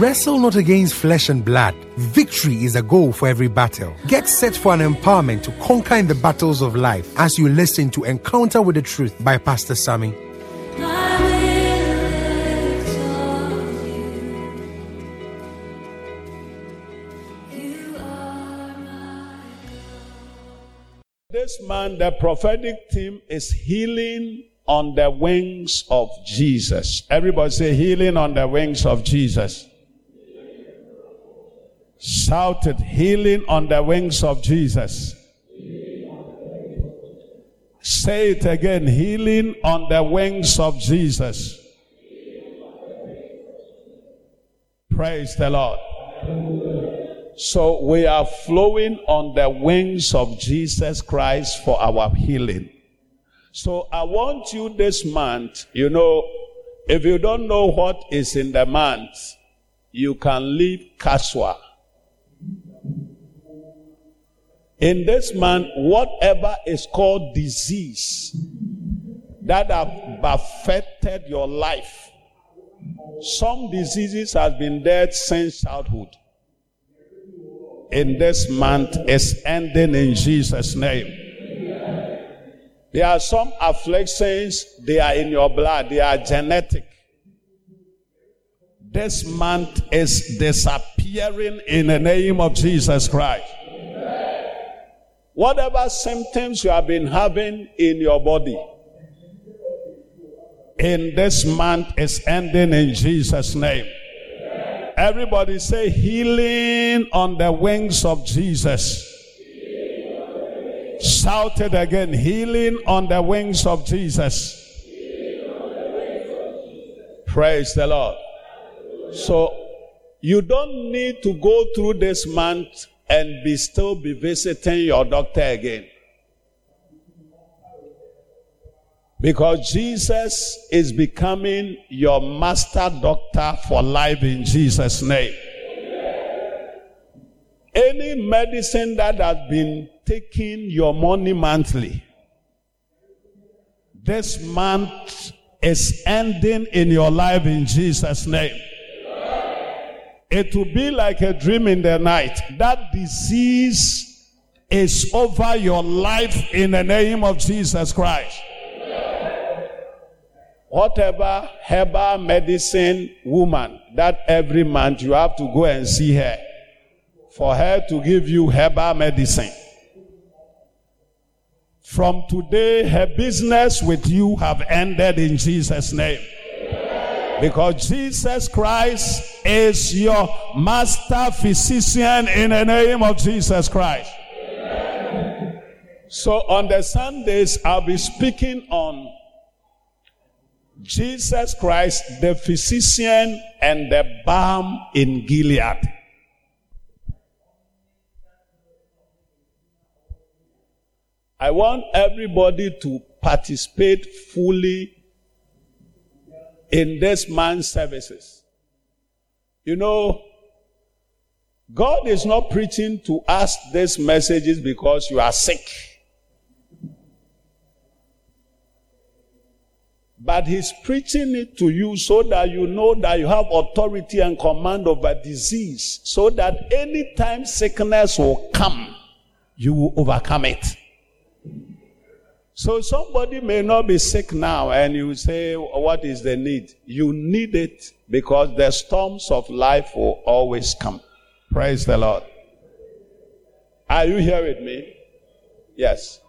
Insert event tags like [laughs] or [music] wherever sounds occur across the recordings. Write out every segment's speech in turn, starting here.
wrestle not against flesh and blood. Victory is a goal for every battle. Get set for an empowerment to conquer in the battles of life as you listen to Encounter with the Truth by Pastor Sammy. This man, the prophetic theme is healing on the wings of Jesus. Everybody say healing on the wings of Jesus. Shouted healing on the wings of Jesus. Say it again healing on the wings of Jesus. Praise the Lord. So we are flowing on the wings of Jesus Christ for our healing. So I want you this month, you know, if you don't know what is in the month, you can leave casual. In this month, whatever is called disease that have affected your life, some diseases have been there since childhood. In this month is ending in Jesus' name. There are some afflictions, they are in your blood, they are genetic. This month is disappearing in the name of Jesus Christ. Whatever symptoms you have been having in your body, in this month is ending in Jesus' name. Everybody say healing on the wings of Jesus. Shout it again healing on the wings of Jesus. Praise the Lord. So you don't need to go through this month and be still be visiting your doctor again. Because Jesus is becoming your master doctor for life in Jesus' name. Any medicine that has been taking your money monthly, this month is ending in your life in Jesus' name. It will be like a dream in the night. That disease is over your life in the name of Jesus Christ. Whatever herbal medicine woman that every month you have to go and see her for her to give you herbal medicine. From today, her business with you have ended in Jesus' name. Because Jesus Christ is your master physician in the name of Jesus Christ. So on the Sundays, I'll be speaking on Jesus Christ, the physician and the balm in Gilead. I want everybody to participate fully in this man's services. You know, God is not preaching to us these messages because you are sick. But he's preaching it to you so that you know that you have authority and command over disease. So that anytime sickness will come, you will overcome it. So somebody may not be sick now and you say, what is the need? You need it because the storms of life will always come. Praise the Lord. Are you here with me? Yes.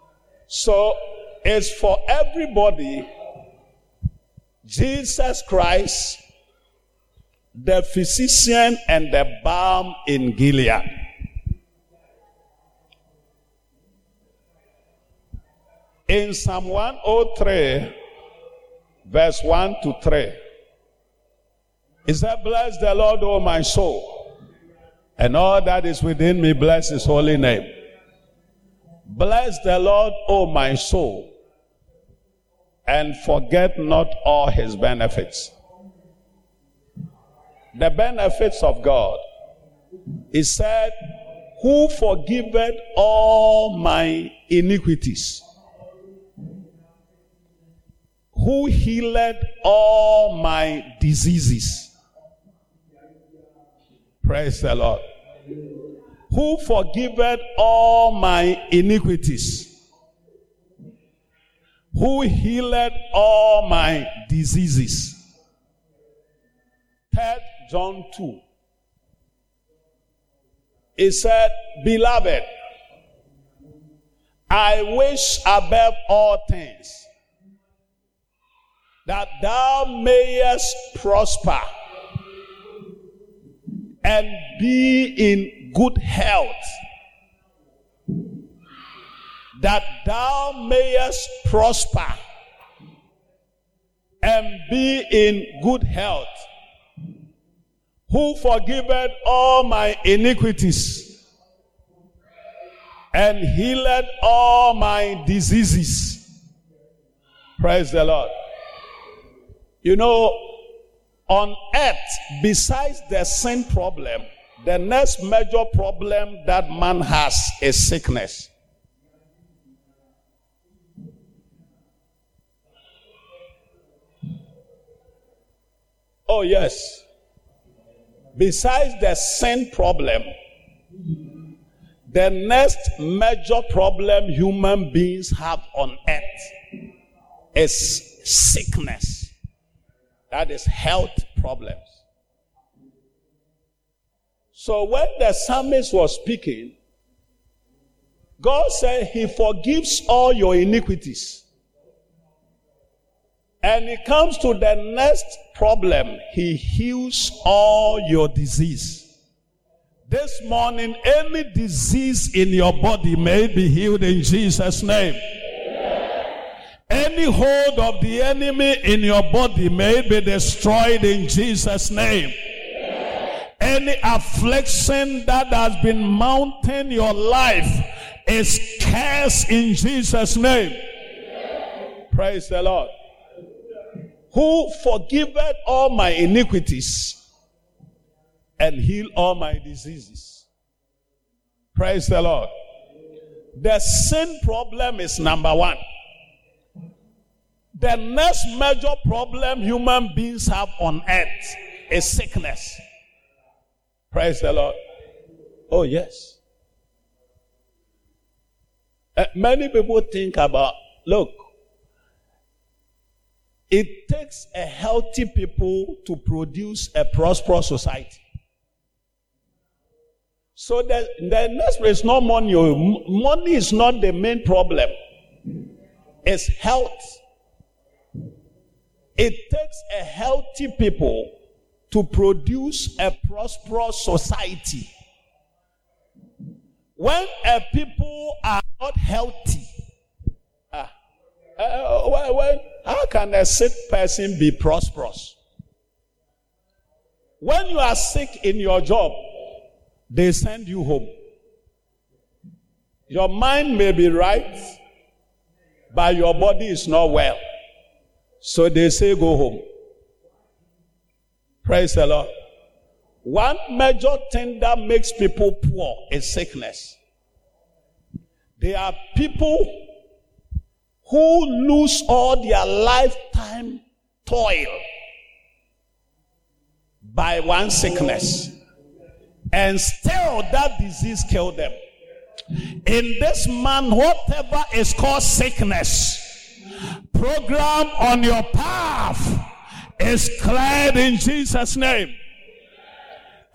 So it's for everybody. Jesus Christ, the physician and the balm in Gilead. In Psalm 103, verse 1 to 3, it said, Bless the Lord, O my soul, and all that is within me, bless his holy name. Bless the Lord, O my soul, and forget not all his benefits. The benefits of God. He said, Who forgiveth all my iniquities? Who healed all my diseases? Praise the Lord. Who forgiveth all my iniquities who healed all my diseases. Third John 2. He said, Beloved, I wish above all things that thou mayest prosper and be in good health that thou mayest prosper and be in good health, who forgiveth all my iniquities and healed all my diseases. Praise the Lord. You know, on earth, besides the sin problem, the next major problem that man has is sickness. Oh, yes. Besides the sin problem, the next major problem human beings have on earth is sickness. That is health problems. So when the psalmist was speaking, God said he forgives all your iniquities. And it comes to the next problem. He heals all your disease. This morning, any disease in your body may be healed in Jesus' name. Any hold of the enemy in your body may be destroyed in Jesus' name. Any affliction that has been mounting your life is cast in Jesus' name. Praise the Lord who forgiveth all my iniquities and heal all my diseases. Praise the Lord. The sin problem is number one. The next major problem human beings have on earth is sickness. Praise the Lord. Oh, yes. Uh, many people think about, look, it takes a healthy people to produce a prosperous society. So the, the next is not money. Money is not the main problem. It's health. It takes a healthy people to produce a prosperous society. When a people are not healthy, ah, uh, when, when how can a sick person be prosperous? When you are sick in your job, they send you home. Your mind may be right, but your body is not well. So they say, go home. Praise the Lord. One major thing that makes people poor is sickness. There are people who lose all their lifetime toil by one sickness and still that disease killed them. In this man, whatever is called sickness, program on your path is cleared in Jesus' name.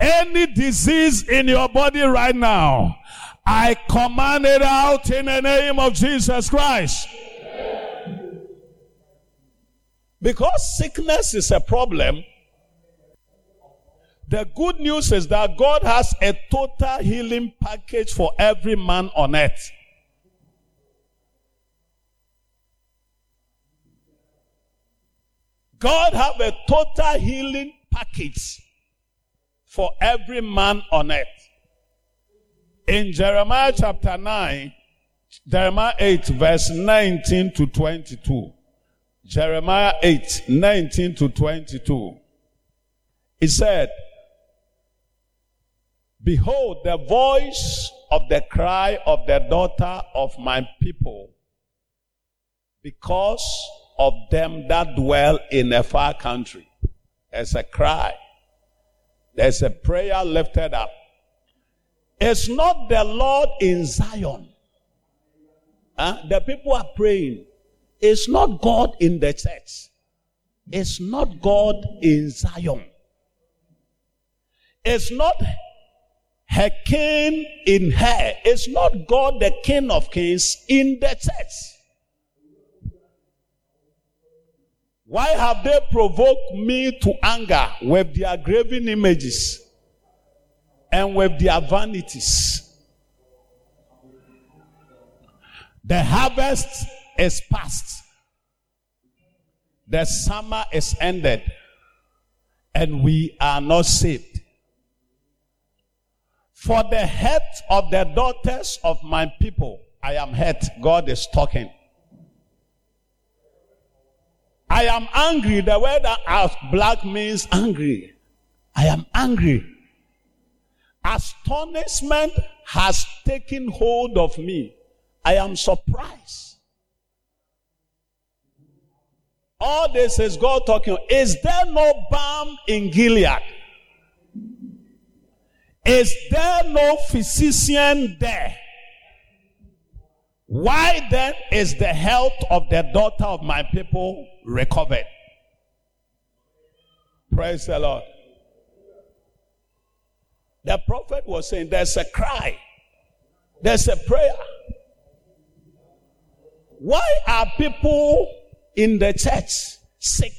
Any disease in your body right now, I command it out in the name of Jesus Christ. Because sickness is a problem, the good news is that God has a total healing package for every man on earth. God have a total healing package for every man on earth. In Jeremiah chapter 9, Jeremiah 8 verse 19 to 22. Jeremiah 8, 19 to 22. He said, Behold, the voice of the cry of the daughter of my people, because of them that dwell in a far country. As a cry. There's a prayer lifted up. It's not the Lord in Zion. The people are praying. It's not God in the church. It's not God in Zion. It's not her king in her. It's not God, the King of Kings, in the church. Why have they provoked me to anger with their graven images and with their vanities? The harvest is past, the summer is ended, and we are not saved. For the head of the daughters of my people, I am hurt. God is talking. I am angry. The word that as black means angry. I am angry. Astonishment has taken hold of me. I am surprised. All this is God talking. Is there no balm in Gilead? Is there no physician there? Why then is the health of the daughter of my people recovered? Praise the Lord. The prophet was saying there's a cry, there's a prayer. Why are people in the church sick?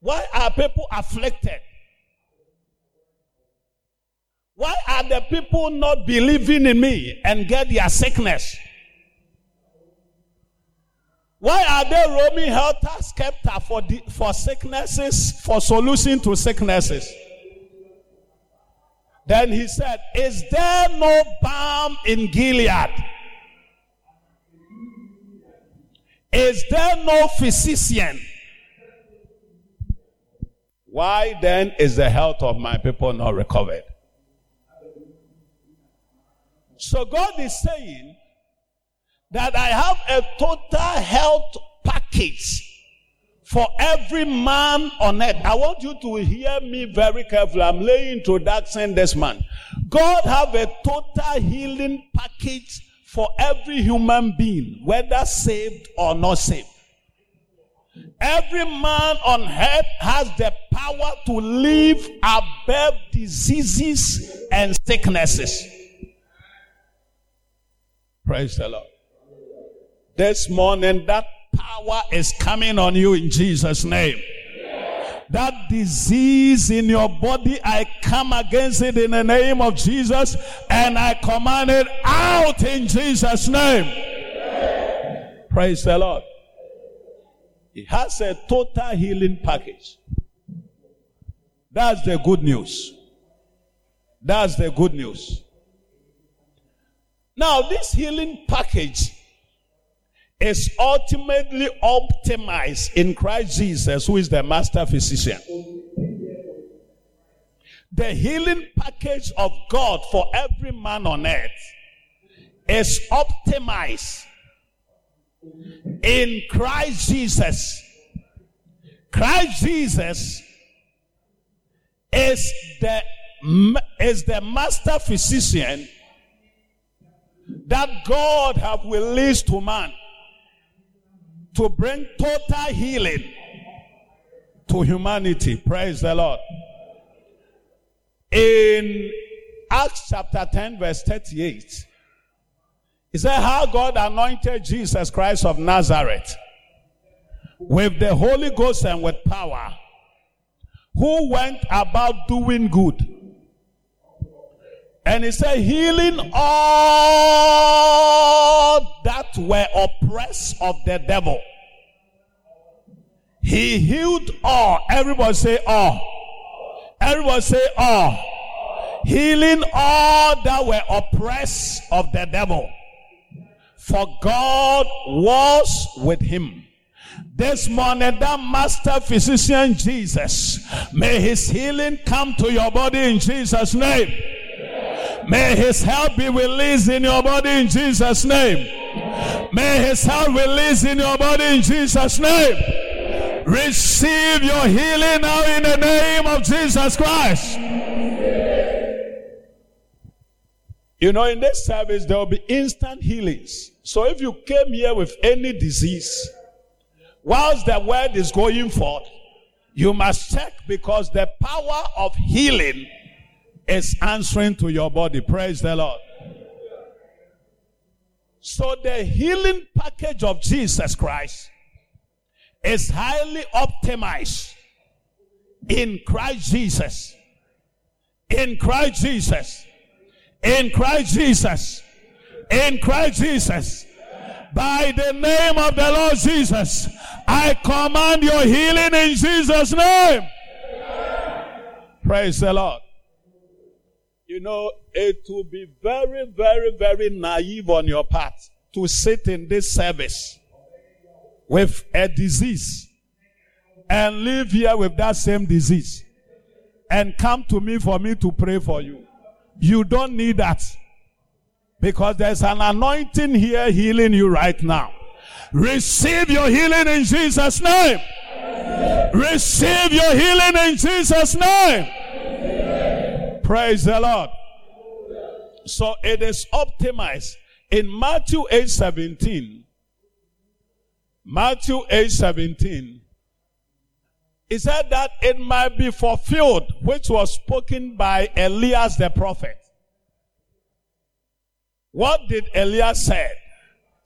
Why are people afflicted? Why are the people not believing in me and get their sickness? Why are they roaming helter skelter for, for sicknesses, for solution to sicknesses? Then he said, Is there no balm in Gilead? Is there no physician? Why then is the health of my people not recovered? So God is saying that I have a total health package for every man on earth. I want you to hear me very carefully. I'm laying introduction this man. God have a total healing package for every human being, whether saved or not saved. Every man on earth has the power to live above diseases and sicknesses. Praise the Lord. This morning, that power is coming on you in Jesus' name. That disease in your body, I come against it in the name of Jesus and I command it out in Jesus' name. Praise the Lord. It has a total healing package. That's the good news. That's the good news. Now, this healing package is ultimately optimized in Christ Jesus, who is the master physician. The healing package of God for every man on earth is optimized in Christ Jesus. Christ Jesus is the is the master physician that God have released to man to bring total healing to humanity. Praise the Lord. In Acts chapter 10, verse 38, he said, How God anointed Jesus Christ of Nazareth with the Holy Ghost and with power, who went about doing good. And he said, healing all that were oppressed of the devil. He healed all. Everybody say all. Everybody say all. Healing all that were oppressed of the devil for God was with him. This morning, that master physician Jesus, may his healing come to your body in Jesus' name. May his help be released in your body in Jesus' name. May his help release in your body in Jesus' name. Receive your healing now in the name of Jesus Christ. You know, in this service, there will be instant healings. So if you came here with any disease, whilst the word is going forth, you must check because the power of healing is answering to your body. Praise the Lord. So the healing package of Jesus Christ is highly optimized in Christ Jesus. In Christ Jesus. In Christ Jesus. In Christ Jesus. By the name of the Lord Jesus, I command your healing in Jesus' name. Praise the Lord. You know, it will be very, very, very naive on your part to sit in this service with a disease and live here with that same disease and come to me for me to pray for you. You don't need that because there's an anointing here healing you right now. Receive your healing in Jesus' name. Receive your healing in Jesus' name. Praise the Lord. So it is optimized. In Matthew 8 17, Matthew 8 17, he said that it might be fulfilled, which was spoken by Elias the prophet. What did Elias say?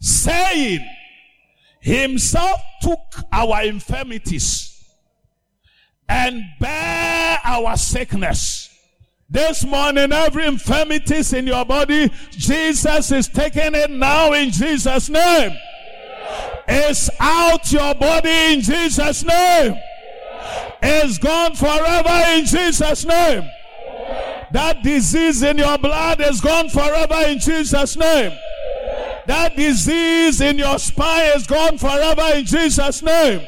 Saying, Himself took our infirmities and bare our sickness. This morning, every infirmities in your body, Jesus is taking it now in Jesus' name. It's out your body in Jesus' name. It's gone forever in Jesus' name. That disease in your blood is gone forever in Jesus' name. That disease in your spine is gone forever in Jesus' name.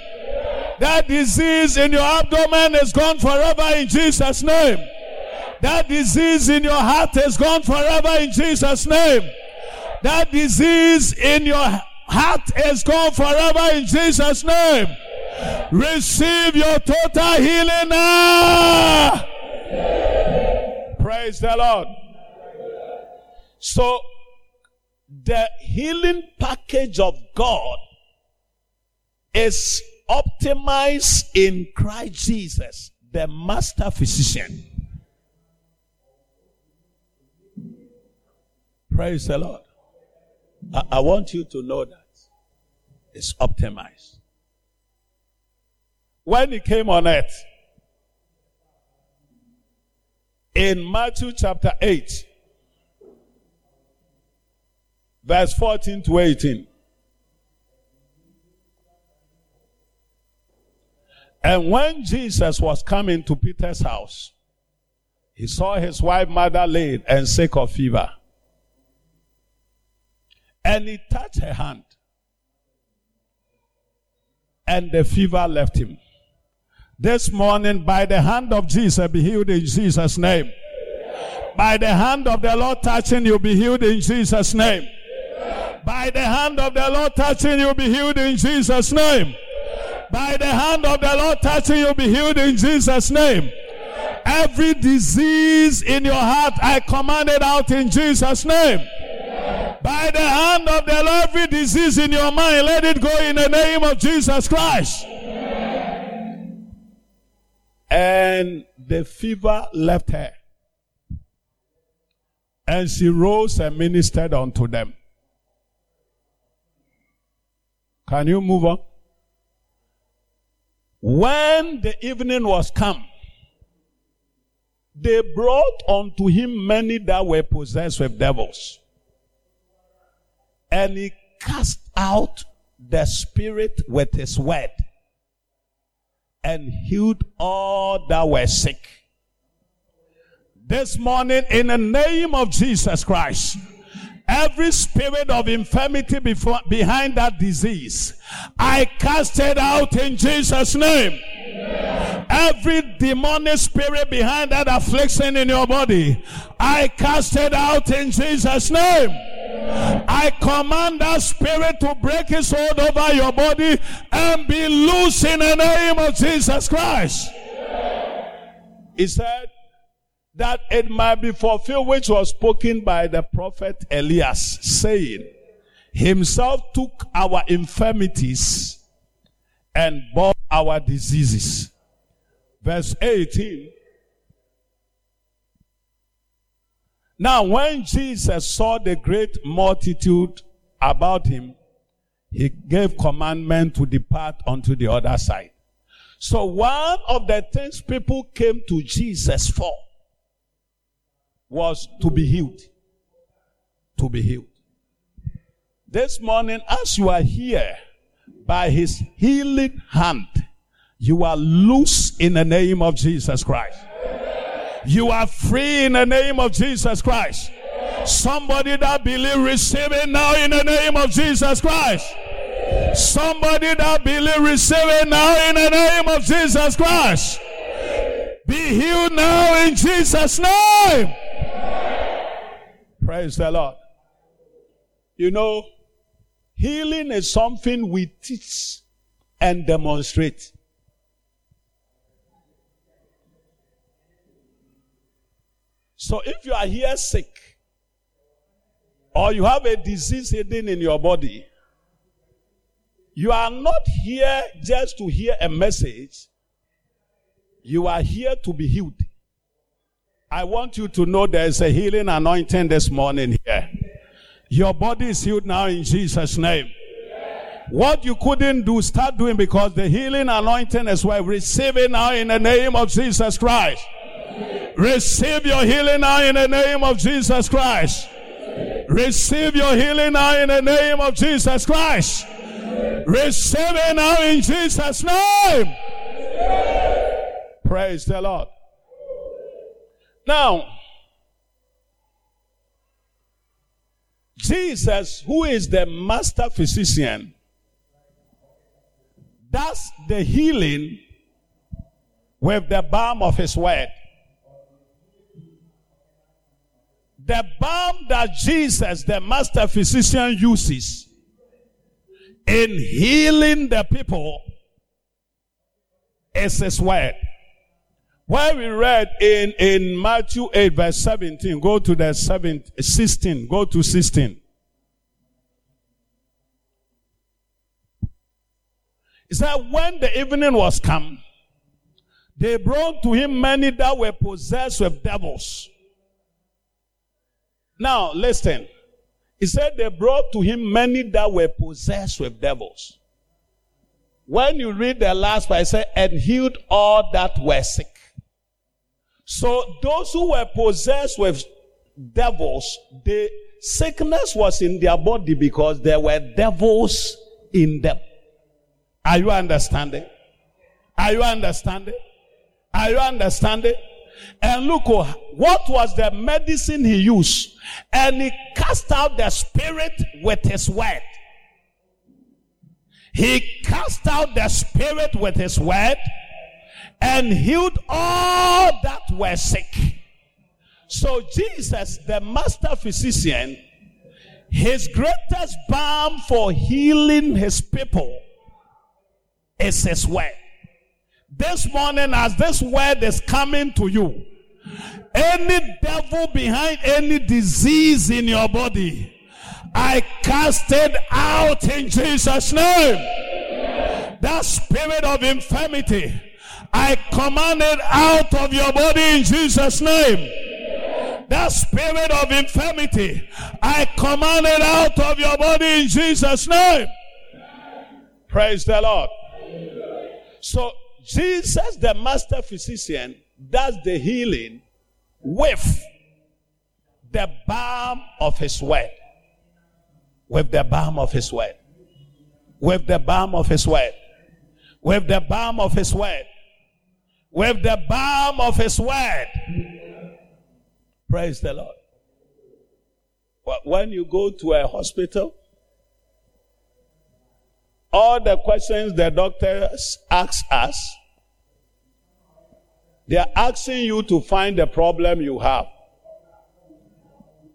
That disease in your abdomen is gone forever in Jesus' name. That disease in your heart is gone forever in Jesus' name. That disease in your heart is gone forever in Jesus' name. Receive your total healing now. Praise the Lord. So, the healing package of God is optimized in Christ Jesus, the master physician. Praise the Lord. I, I want you to know that it's optimized. When he came on earth, in Matthew chapter 8, verse 14 to 18. And when Jesus was coming to Peter's house, he saw his wife mother laid and sick of fever. And he touched her hand. And the fever left him. This morning, by the hand of Jesus, be healed in Jesus' name. By the hand of the Lord touching you, be healed in Jesus' name. By the hand of the Lord touching you, be healed in Jesus' name. By the hand of the Lord touching you, be healed in Jesus' name. Every disease in your heart, I command it out in Jesus' name. By the hand of the Lord, every disease in your mind, let it go in the name of Jesus Christ. And the fever left her. And she rose and ministered unto them. Can you move on? When the evening was come, they brought unto him many that were possessed with devils. And he cast out the spirit with his word and healed all that were sick. This morning, in the name of Jesus Christ, every spirit of infirmity before, behind that disease, I cast it out in Jesus' name. Every demonic spirit behind that affliction in your body, I cast it out in Jesus' name. I command that spirit to break his hold over your body and be loose in the name of Jesus Christ. He said that it might be fulfilled which was spoken by the prophet Elias, saying, Himself took our infirmities and bore our diseases. Verse 18. Now, when Jesus saw the great multitude about him, he gave commandment to depart unto the other side. So one of the things people came to Jesus for was to be healed. To be healed. This morning, as you are here, by his healing hand, you are loose in the name of Jesus Christ. You are free in the name of Jesus Christ. Somebody that believe receive it now in the name of Jesus Christ. Somebody that believe receive it now in the name of Jesus Christ. Be healed now in Jesus' name. Praise the Lord. You know, healing is something we teach and demonstrate. So if you are here sick, or you have a disease hidden in your body, you are not here just to hear a message. You are here to be healed. I want you to know there is a healing anointing this morning here. Your body is healed now in Jesus' name. What you couldn't do, start doing because the healing anointing is well. Receive it now in the name of Jesus Christ. Receive your healing now in the name of Jesus Christ. Receive your healing now in the name of Jesus Christ. Receive it now in Jesus' name. Praise the Lord. Now, Jesus, who is the master physician, does the healing with the balm of his word. The balm that Jesus, the master physician, uses in healing the people is his word. Where we read in, in Matthew 8 verse 17, go to the 7, 16, go to 16. He said, when the evening was come, they brought to him many that were possessed with devils. Now, listen. He said they brought to him many that were possessed with devils. When you read the last part, it said, and healed all that were sick. So those who were possessed with devils, the sickness was in their body because there were devils in them. Are you understanding? Are you understanding? Are you understanding? And look, oh, what was the medicine he used? And he cast out the spirit with his word. He cast out the spirit with his word and healed all that were sick. So Jesus, the master physician, his greatest balm for healing his people is his word. This morning, as this word is coming to you, any devil behind any disease in your body, I cast it out in Jesus' name. That spirit of infirmity, I command it out of your body in Jesus' name. That spirit of infirmity, I command it out of your body in Jesus' name. Praise the Lord. So, Jesus, the master physician, does the healing with the balm of his word. With the balm of his word. With the balm of his word. With the balm of his word. With the balm of his word. Praise the Lord. When you go to a hospital, all the questions the doctors ask us, they are asking you to find the problem you have.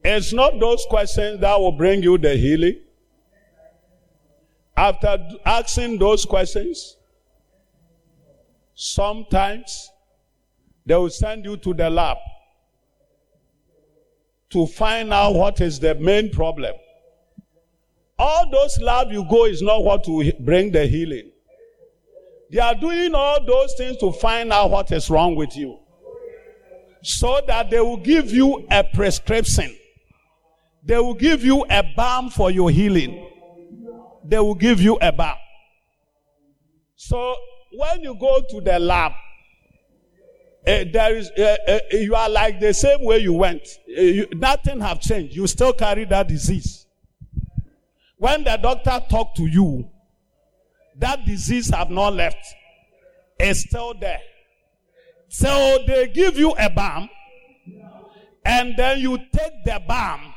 It's not those questions that will bring you the healing. After asking those questions, sometimes they will send you to the lab to find out what is the main problem. All those lab you go is not what will bring the healing. They are doing all those things to find out what is wrong with you. So that they will give you a prescription. They will give you a balm for your healing. They will give you a balm. So when you go to the lab, uh, there is uh, uh, you are like the same way you went. You, nothing have changed. You still carry that disease. When the doctor talk to you, that disease have not left. It's still there. So they give you a balm, and then you take the balm.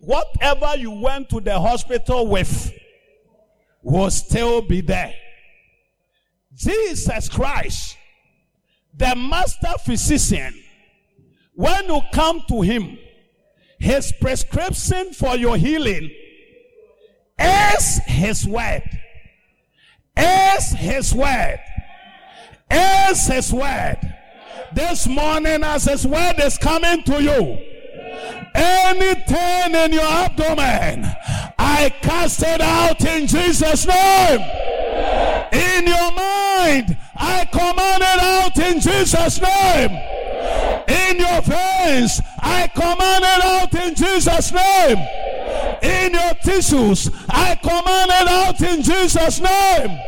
Whatever you went to the hospital with will still be there. Jesus Christ, the master physician, when you come to him, his prescription for your healing is his word is his word. Is his word. This morning, as his word is coming to you, anything in your abdomen, I cast it out in Jesus' name. In your mind, I command it out in Jesus' name. In your veins, I command it out in Jesus' name. In your tissues, I command it out in Jesus' name.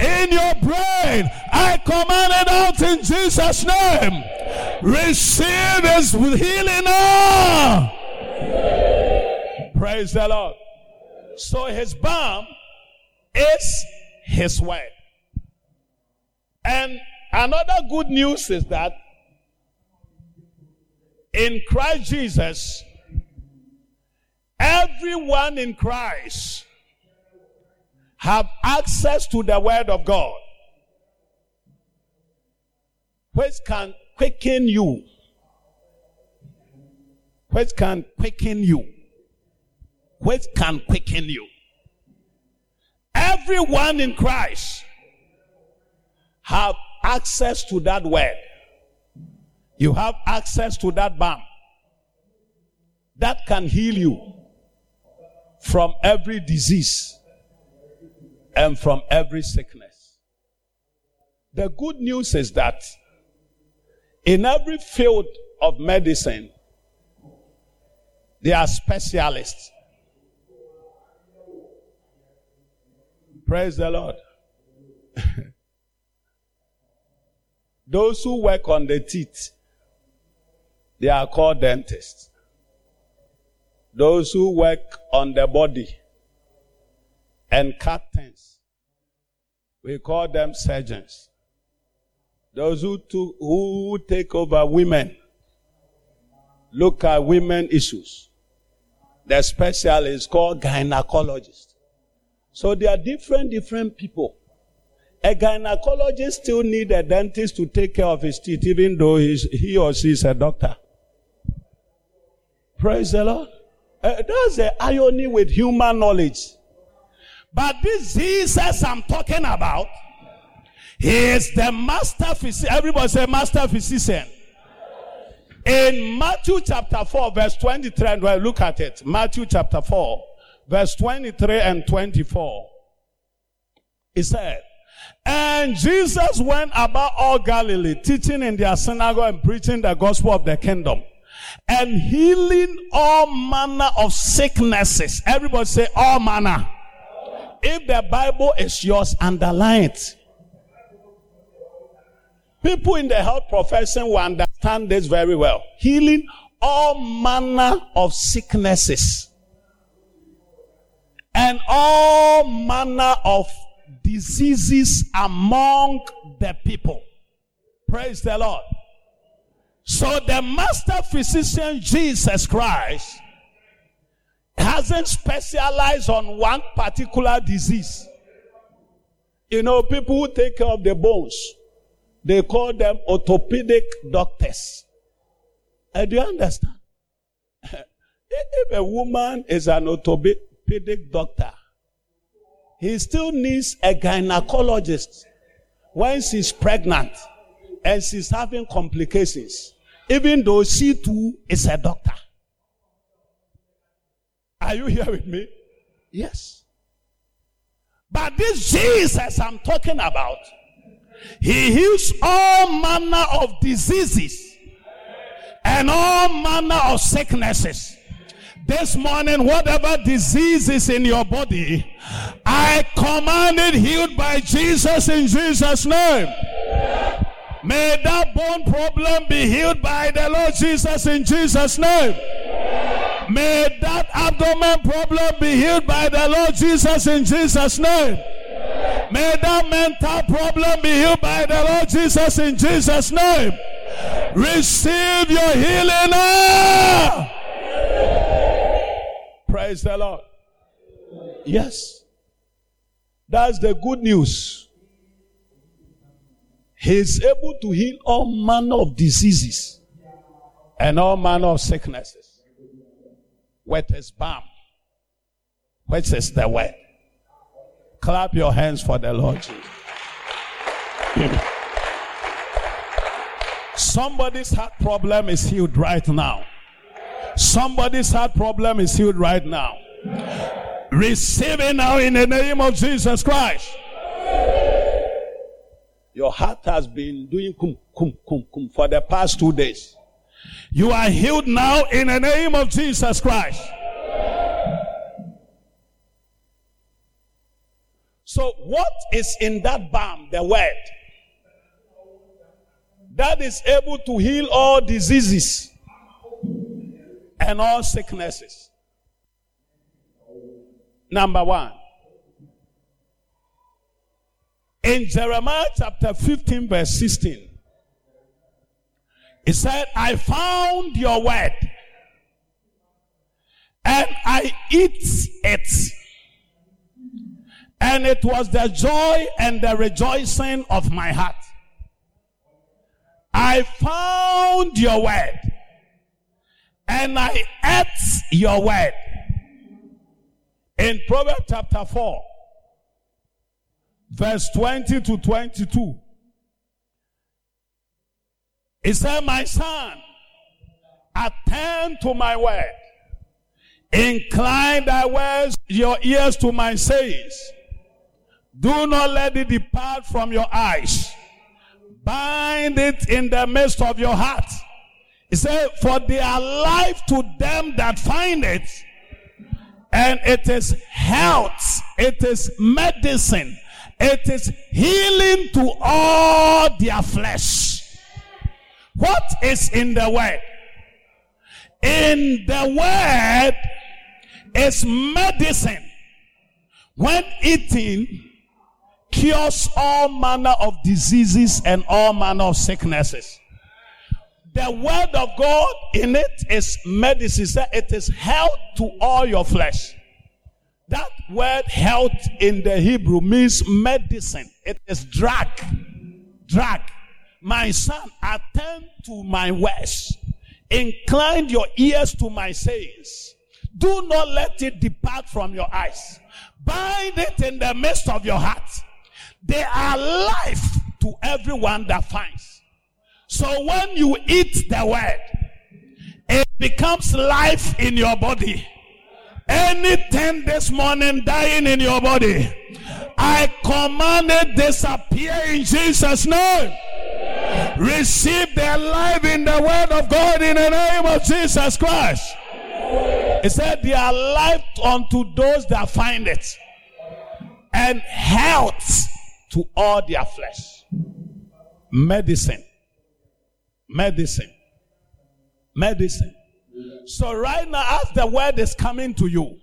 In your brain, I command it out in Jesus' name. Receive his healing now. Praise the Lord. So his balm is his word. And another good news is that in Christ Jesus, everyone in Christ have access to the word of God, which can quicken you, which can quicken you, which can quicken you. Everyone in Christ have access to that word. You have access to that balm that can heal you from every disease and from every sickness. The good news is that in every field of medicine, there are specialists. Praise the Lord. [laughs] Those who work on the teeth, they are called dentists. Those who work on the body and cut things, we call them surgeons. Those who, to, who take over women, look at women issues. The specialist is called gynecologist. So there are different, different people. A gynecologist still need a dentist to take care of his teeth, even though he or she is a doctor. Praise the Lord. Uh, that's the irony with human knowledge. But this Jesus I'm talking about, he is the master physician. Everybody say master physician. In Matthew chapter 4, verse 23, and we'll look at it. Matthew chapter 4, verse 23 and 24. He said, and Jesus went about all Galilee, teaching in their synagogue and preaching the gospel of the kingdom and healing all manner of sicknesses. Everybody say all manner. If the Bible is yours, underline it. People in the health profession will understand this very well. Healing all manner of sicknesses and all manner of diseases among the people. Praise the Lord. So the master physician, Jesus Christ, hasn't specialized on one particular disease. You know, people who take care of the bones, they call them orthopedic doctors. Uh, do you understand? [laughs] If a woman is an orthopedic doctor, he still needs a gynecologist when she's pregnant and she's having complications, even though she too is a doctor. Are you here with me? Yes. But this Jesus I'm talking about, he heals all manner of diseases and all manner of sicknesses. This morning, whatever disease is in your body, I command it healed by Jesus in Jesus' name. May that bone problem be healed by the Lord Jesus in Jesus' name. May that abdomen problem be healed by the Lord Jesus in Jesus' name. May that mental problem be healed by the Lord Jesus in Jesus' name. Receive your healing now. Praise the Lord. Yes. That's the good news. He is able to heal all manner of diseases and all manner of sicknesses with his balm, which is the word. Clap your hands for the Lord Jesus. Somebody's heart problem is healed right now. Somebody's heart problem is healed right now. Receive it now in the name of Jesus Christ. Your heart has been doing kum, kum, kum, kum for the past two days. You are healed now in the name of Jesus Christ. So, what is in that balm? The word that is able to heal all diseases and all sicknesses. Number one. In Jeremiah chapter 15, verse 16, it said, I found your word and I eat it. And it was the joy and the rejoicing of my heart. I found your word and I ate your word. In Proverbs chapter 4, verse 20 to 22, He said, My son, attend to my word. Incline thy words, your ears to my sayings. Do not let it depart from your eyes. Bind it in the midst of your heart he said, For they are life to them that find it, and it is health, it is medicine, it is healing to all their flesh. What is in the word? In the word is medicine. When eating, cures all manner of diseases and all manner of sicknesses. The word of God in it is medicine. It is health to all your flesh. That word health in the Hebrew means medicine. It is drug. Drug. My son, attend to my words. Incline your ears to my sayings. Do not let it depart from your eyes. Bind it in the midst of your heart. They are life to everyone that finds. So when you eat the word, it becomes life in your body. Anything this morning dying in your body, I command it disappear in Jesus' name. Receive their life in the word of God in the name of Jesus Christ. He said, They are life unto those that find it, and health to all their flesh. Medicine Medicine. Medicine. So, right now, as the word is coming to you,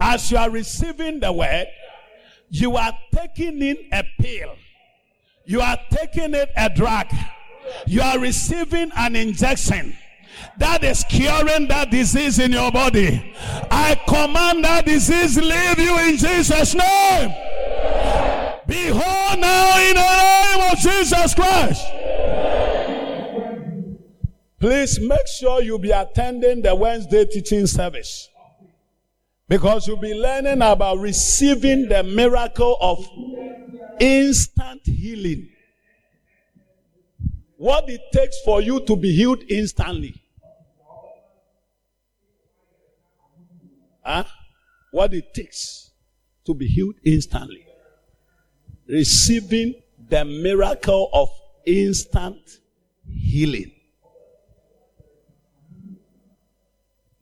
as you are receiving the word, you are taking in a pill, you are taking it a drug, you are receiving an injection that is curing that disease in your body. I command that disease leave you in Jesus' name. Behold now in the name of Jesus Christ. Please make sure you be attending the Wednesday teaching service. Because you'll be learning about receiving the miracle of instant healing. What it takes for you to be healed instantly. Huh? What it takes to be healed instantly. Receiving the miracle of instant healing.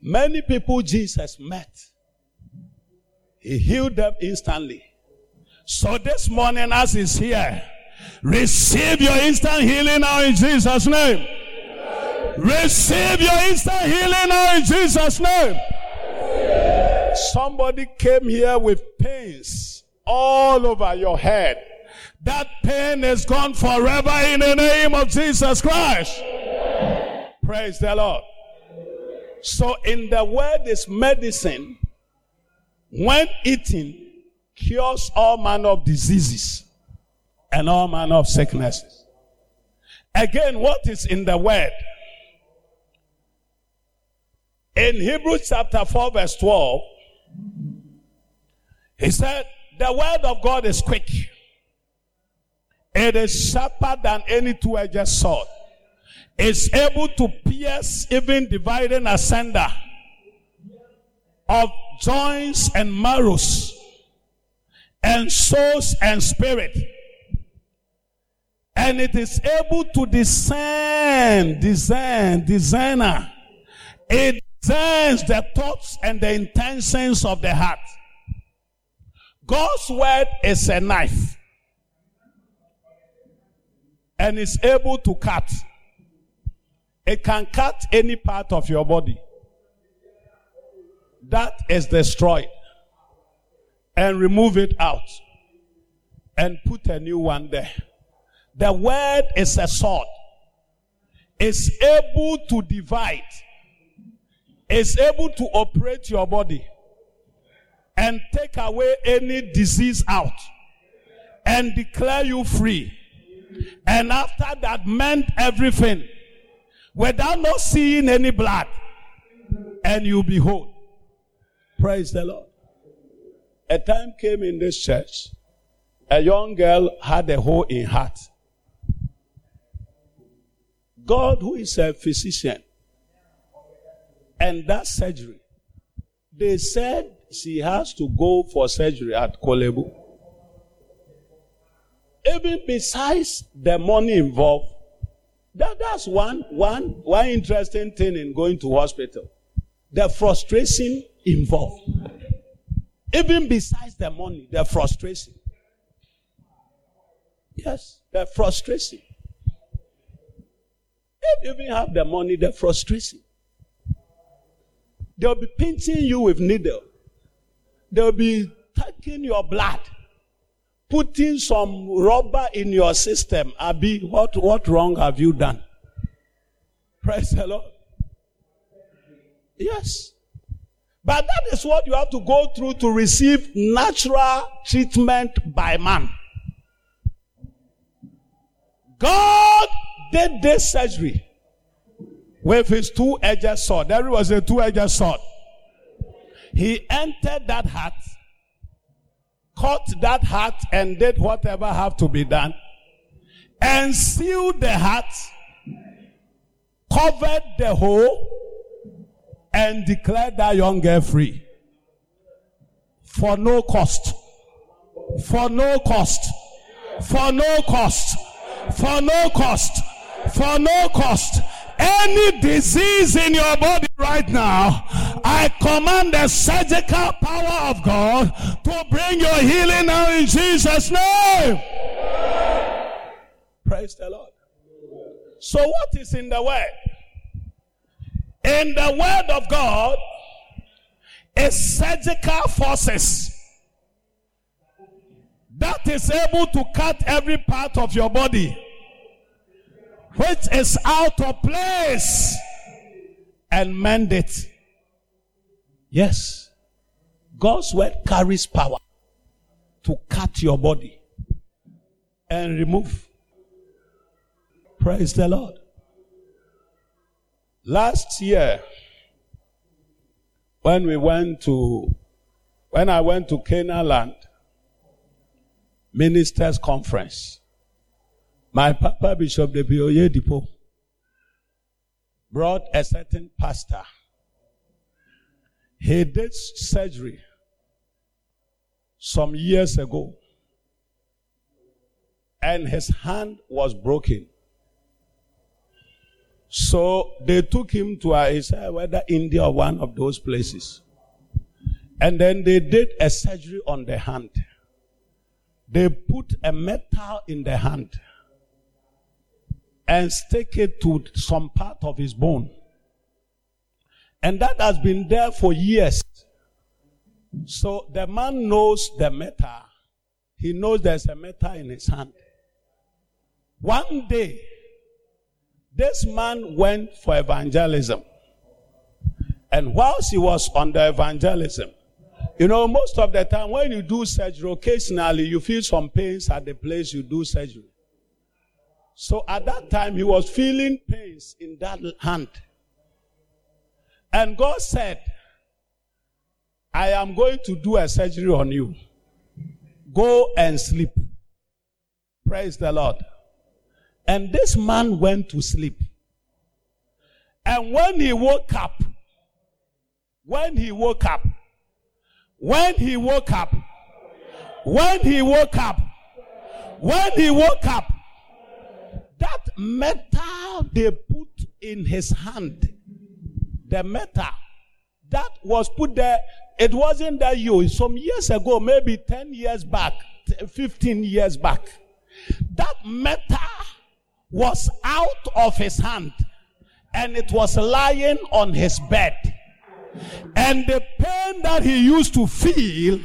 Many people Jesus met he healed them instantly. So this morning, as he's here, receive your instant healing now in Jesus' name. Receive your instant healing now in Jesus' name. Somebody came here with pains all over your head. That pain is gone forever in the name of Jesus Christ. Praise the Lord. So in the word is medicine when eating, cures all manner of diseases and all manner of sicknesses. Again, what is in the word? In Hebrews chapter 4, verse 12, he said, The word of God is quick. It is sharper than any two edged sword. It's able to pierce, even dividing asunder of joints and marrows, and souls and spirit. And it is able to discern, discern, designer. It discerns the thoughts and the intentions of the heart. God's word is a knife. And is able to cut. It can cut any part of your body that is destroyed and remove it out and put a new one there. The word is a sword. It's able to divide. It's able to operate your body and take away any disease out and declare you free. And after that, mend everything without not seeing any blood, and you behold. Praise the Lord. A time came in this church, a young girl had a hole in heart. God, who is a physician, and that surgery, they said she has to go for surgery at Korle Bu. Even besides the money involved, that, that's one, one, one interesting thing in going to hospital. The frustration involved. Even besides the money, the frustration. Yes, the frustration. If you even have the money, the frustration. They'll be pinching you with needle. They'll be taking your blood, putting some rubber in your system. Abi, what, what wrong have you done? Praise the Lord. Yes. But that is what you have to go through to receive natural treatment by man. God did this surgery with his two edged sword. There was a two edged sword. He entered that heart, cut that heart, and did whatever have to be done, and sealed the heart, covered the hole, and declared that young girl free. For no cost. For no cost. For no cost. For no cost. For no cost. Any disease in your body right now, I command the surgical power of God to bring your healing now in Jesus' name. Praise the Lord. So, what is in the word? in the word of God is surgical forces that is able to cut every part of your body which is out of place and mend it. Yes. God's word carries power to cut your body and remove. Praise the Lord. Last year, when we went to, when I went to Canaan land, ministers conference, my Papa Bishop W. Oyedepo brought a certain pastor. He did surgery some years ago, and his hand was broken. So they took him to uh, a, whether India or one of those places. And then they did a surgery on the hand. They put a metal in the hand and stick it to some part of his bone. And that has been there for years. So the man knows the metal. He knows there's a metal in his hand. One day, this man went for evangelism. And whilst he was the evangelism, you know, most of the time when you do surgery, occasionally you feel some pains at the place you do surgery. So at that time, he was feeling pains in that hand. And God said, I am going to do a surgery on you. Go and sleep. Praise the Lord. And this man went to sleep. And when he woke up, when he woke up, when he woke up, when he woke up, when he woke up, that metal they put in his hand, the metal that was put there, it wasn't that you. Some years ago, maybe 10 years back, 15 years back, that metal was out of his hand and it was lying on his bed. And the pain that he used to feel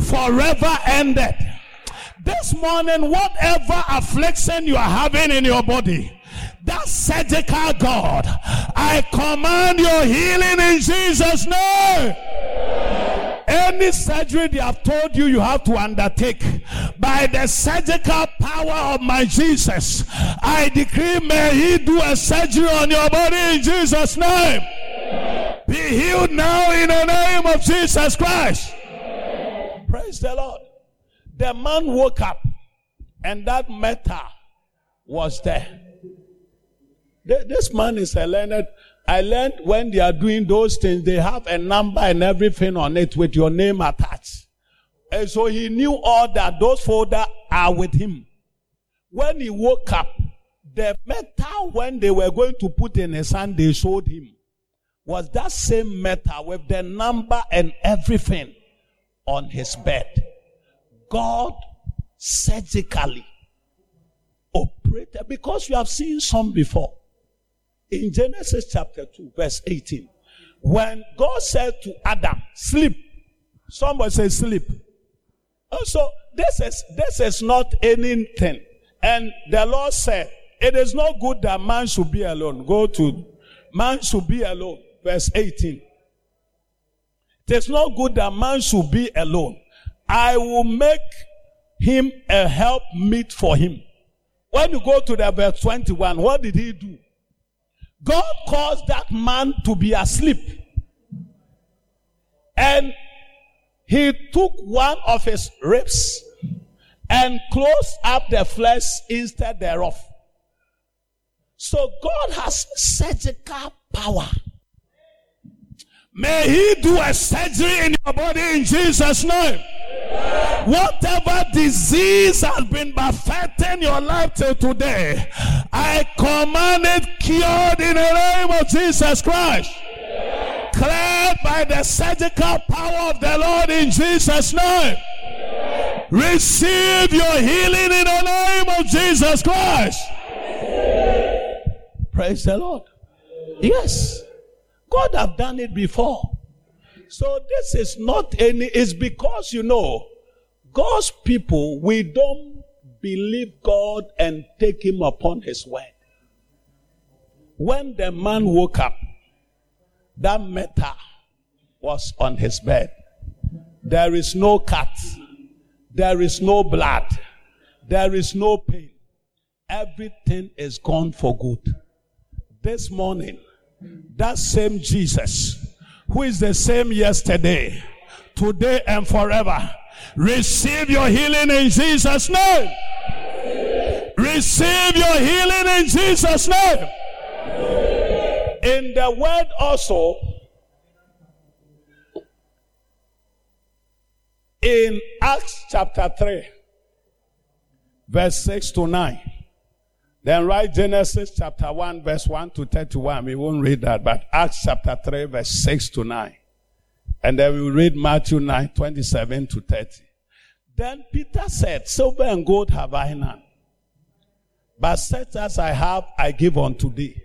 forever ended. This morning, whatever affliction you are having in your body, that surgical God, I command your healing in Jesus' name. Any surgery they have told you you have to undertake by the surgical power of my Jesus, I decree may He do a surgery on your body in Jesus' name. Be healed now in the name of Jesus Christ. Praise the Lord. The man woke up and that metal was there. This man is a learned. I learned when they are doing those things, they have a number and everything on it with your name attached. And so he knew all that. Those folders are with him. When he woke up, the metal when they were going to put in his hand, they showed him was that same metal with the number and everything on his bed. God surgically operated because you have seen some before. In Genesis chapter 2, verse 18, when God said to Adam, sleep, somebody say sleep. Also, this is this is not anything. And the Lord said, It is not good that man should be alone. Go to man should be alone. Verse 18. It is not good that man should be alone. I will make him a help meet for him. When you go to the verse 21, what did he do? God caused that man to be asleep. And he took one of his ribs and closed up the flesh instead thereof. So God has surgical power. May he do a surgery in your body in Jesus' name. Whatever disease has been buffeting your life till today, I command it cured in the name of Jesus Christ. Cleared by the surgical power of the Lord in Jesus' name. Receive your healing in the name of Jesus Christ. Praise the Lord. Yes. God have done it before. So this is not any, it's because you know, God's people, we don't believe God and take him upon his word. When the man woke up, that matter was on his bed. There is no cut. There is no blood. There is no pain. Everything is gone for good. This morning, That same Jesus, who is the same yesterday, today, and forever, receive your healing in Jesus' name. Receive your healing in Jesus' name. In the word also, in Acts chapter 3, verse 6 to 9. Then write Genesis chapter 1, verse 1 to 31. We won't read that, but Acts chapter 3, verse 6 to 9. And then we read Matthew 9, 27 to 30. Then Peter said, Silver and gold have I none. But such as I have, I give unto thee.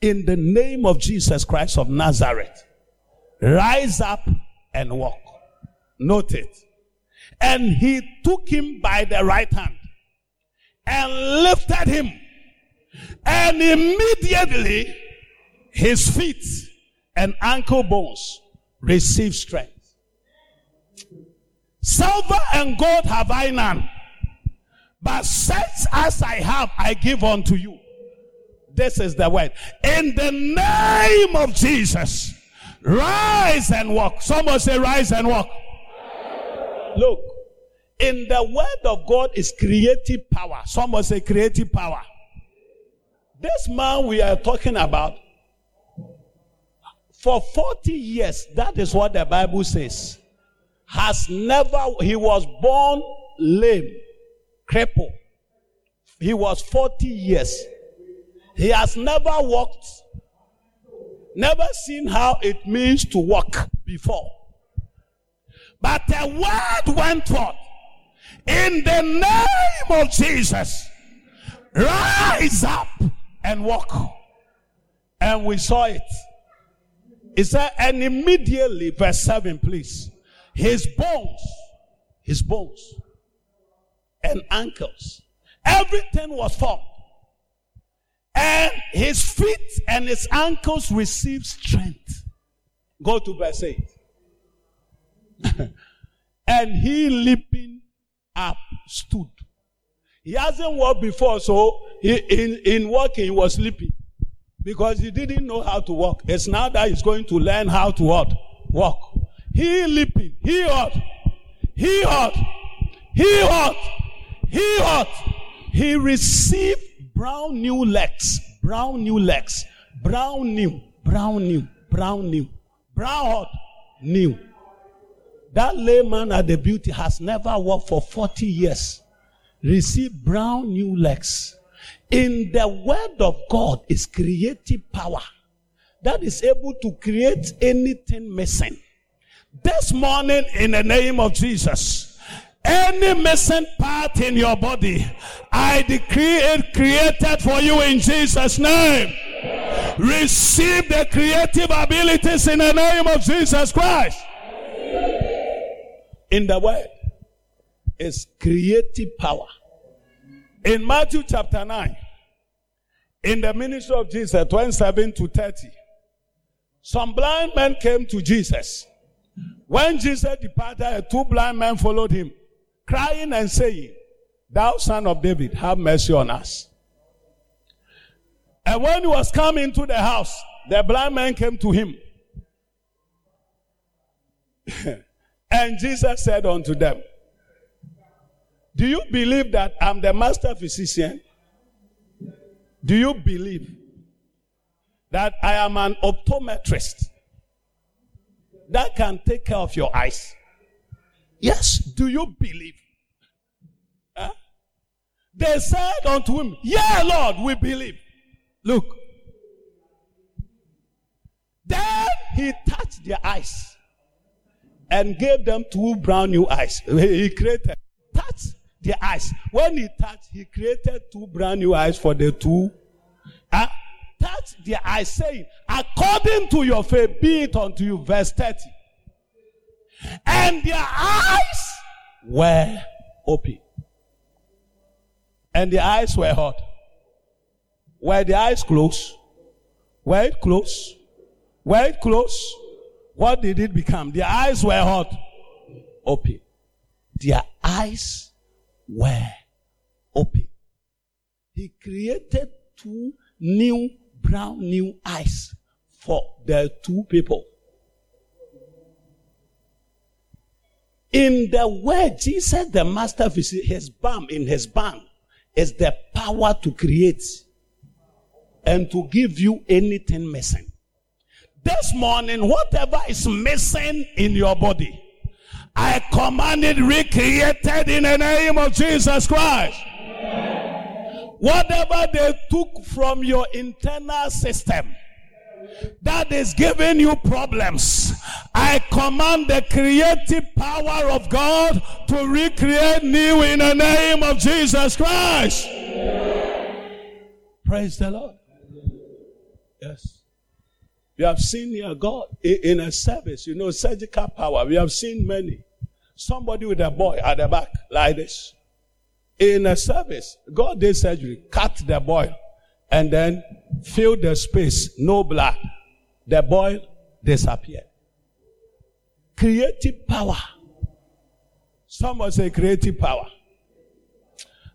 In the name of Jesus Christ of Nazareth, rise up and walk. Note it. And he took him by the right hand and lifted him. And immediately his feet and ankle bones received strength. Silver and gold have I none, but such as I have, I give unto you. This is the word. In the name of Jesus, rise and walk. Someone say, rise and walk. Look, in the word of God is creative power. Someone say creative power. This man we are talking about, for 40 years, that is what the Bible says, has never, he was born lame, crippled. He was 40 years. He has never walked, never seen how it means to walk before. But the word went forth in the name of Jesus. Rise up and walk. And we saw it. It said, and immediately, verse 7, please. His bones, his bones, and ankles, everything was formed. And his feet and his ankles received strength. Go to verse 8. [laughs] and he leaping up stood. He hasn't walked before, so he, in, in walking, he was sleeping because he didn't know how to walk. It's now that he's going to learn how to what? Walk. He leaping, he ought, he ought, he ought, he ought. He received brown new legs, brown new legs, brown new, brown new, brown new, brown hot, new. That layman at the beauty has never walked for 40 years. Receive brown new legs. In the word of God is creative power that is able to create anything missing. This morning, in the name of Jesus, any missing part in your body, I decree it created for you in Jesus' name. Receive the creative abilities in the name of Jesus Christ in the word is creative power. In Matthew chapter 9, in the ministry of Jesus, 27 to 30, some blind men came to Jesus. When Jesus departed, two blind men followed him, crying and saying, Thou son of David, have mercy on us. And when he was coming to the house, the blind man came to him. [laughs] And Jesus said unto them, Do you believe that I'm the master physician? Do you believe that I am an optometrist that can take care of your eyes? Yes. Do you believe? Huh? They said unto him, Yeah, Lord, we believe. Look. Then he touched their eyes and gave them two brown new eyes. [laughs] He created, touched the eyes. When he touched, he created two brand new eyes for the two. Uh, touched their eyes, saying, according to your faith, be it unto you. Verse 30. And their eyes were open. And the eyes were hot. Were the eyes closed? Were it closed? Were it closed? What did it become? Their eyes were hot. Open. Their eyes were open. He created two new brown new eyes for the two people. In the word, Jesus, the master physician, his balm in his balm is the power to create and to give you anything missing. This morning, whatever is missing in your body, I command it recreated in the name of Jesus Christ. Whatever they took from your internal system that is giving you problems, I command the creative power of God to recreate new in the name of Jesus Christ. Praise the Lord. Yes. We have seen here God in a service, you know, surgical power. We have seen many. Somebody with a boy at the back, like this. In a service, God did surgery, cut the boy, and then fill the space, no blood. The boy disappeared. Creative power. Someone say creative power.